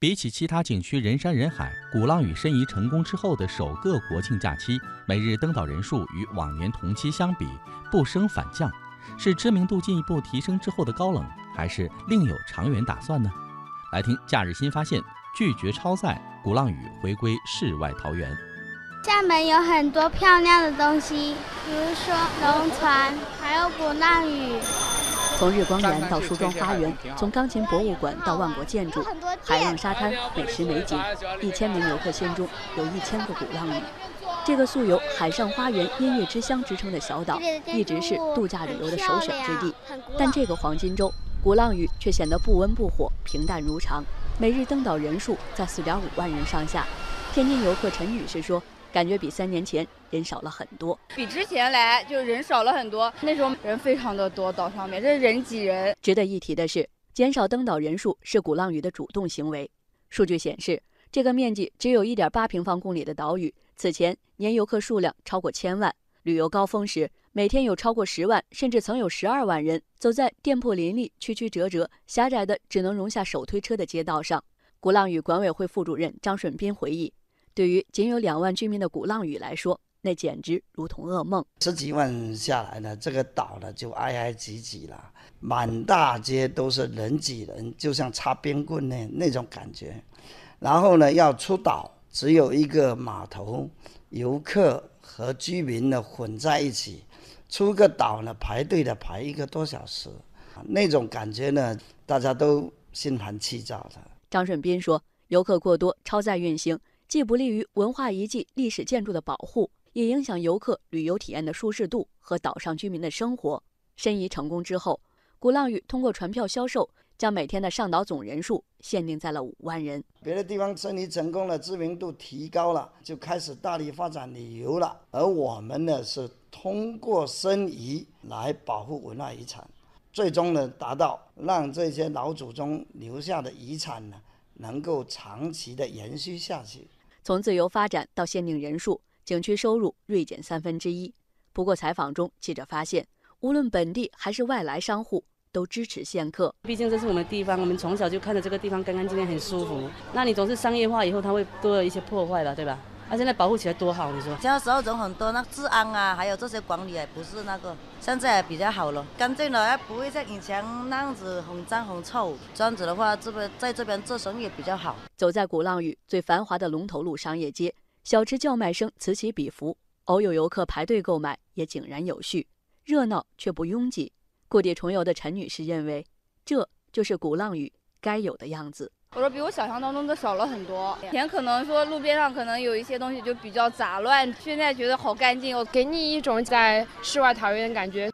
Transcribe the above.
比起其他景区人山人海，鼓浪屿申遗成功之后的首个国庆假期，每日登岛人数与往年同期相比不升反降，是知名度进一步提升之后的高冷，还是另有长远打算呢？来听假日新发现，拒绝超载，鼓浪屿回归世外桃源。厦门有很多漂亮的东西，比如说龙船，还有鼓浪屿。从日光园到梳妆花园，从钢琴博物馆到万国建筑，海浪沙滩，美食美景，一千名游客心中有一千个鼓浪屿。这个素有“海上花园”“音乐之乡”之称的小岛，一直是度假旅游的首选之地。但这个黄金周，鼓浪屿却显得不温不火，平淡如常。每日登岛人数在四点五万人上下。天津游客陈女士说。感觉比三年前人少了很多，比之前来就人少了很多。那时候人非常的多，岛上面这人挤人。值得一提的是，减少登岛人数是鼓浪屿的主动行为。数据显示，这个面积只有一点八平方公里的岛屿，此前年游客数量超过千万。旅游高峰时，每天有超过十万，甚至曾有十二万人走在店铺林立、曲曲折折、狭窄的只能容下手推车的街道上。鼓浪屿管委会副主任张顺斌回忆。对于仅有两万居民的鼓浪屿来说，那简直如同噩梦。十几万下来呢，这个岛呢就挨挨挤挤了，满大街都是人挤人，就像插边棍那那种感觉。然后呢，要出岛只有一个码头，游客和居民呢混在一起，出个岛呢排队的排一个多小时，那种感觉呢，大家都心烦气躁的。张顺斌说，游客过多，超载运行。既不利于文化遗迹、历史建筑的保护，也影响游客旅游体验的舒适度和岛上居民的生活。申遗成功之后，鼓浪屿通过船票销售，将每天的上岛总人数限定在了五万人。别的地方申遗成功了，知名度提高了，就开始大力发展旅游了。而我们呢，是通过申遗来保护文化遗产，最终呢，达到让这些老祖宗留下的遗产呢，能够长期的延续下去。从自由发展到限定人数，景区收入锐减三分之一。不过采访中，记者发现，无论本地还是外来商户都支持限客。毕竟这是我们地方，我们从小就看着这个地方干干净净，很舒服。那你总是商业化以后，它会多了一些破坏吧，对吧？那现在保护起来多好，你说？这样时候人很多，那治安啊，还有这些管理也不是那个，现在比较好了，干净了，也不会像以前那样子很脏很臭。这样子的话，这边在这边做生意比较好。走在鼓浪屿最繁华的龙头路商业街，小吃叫卖声此起彼伏，偶有游客排队购买，也井然有序，热闹却不拥挤。故地重游的陈女士认为，这就是鼓浪屿该有的样子。我说比我想象当中的少了很多，以前可能说路边上可能有一些东西就比较杂乱，现在觉得好干净，给你一种在世外桃源的感觉。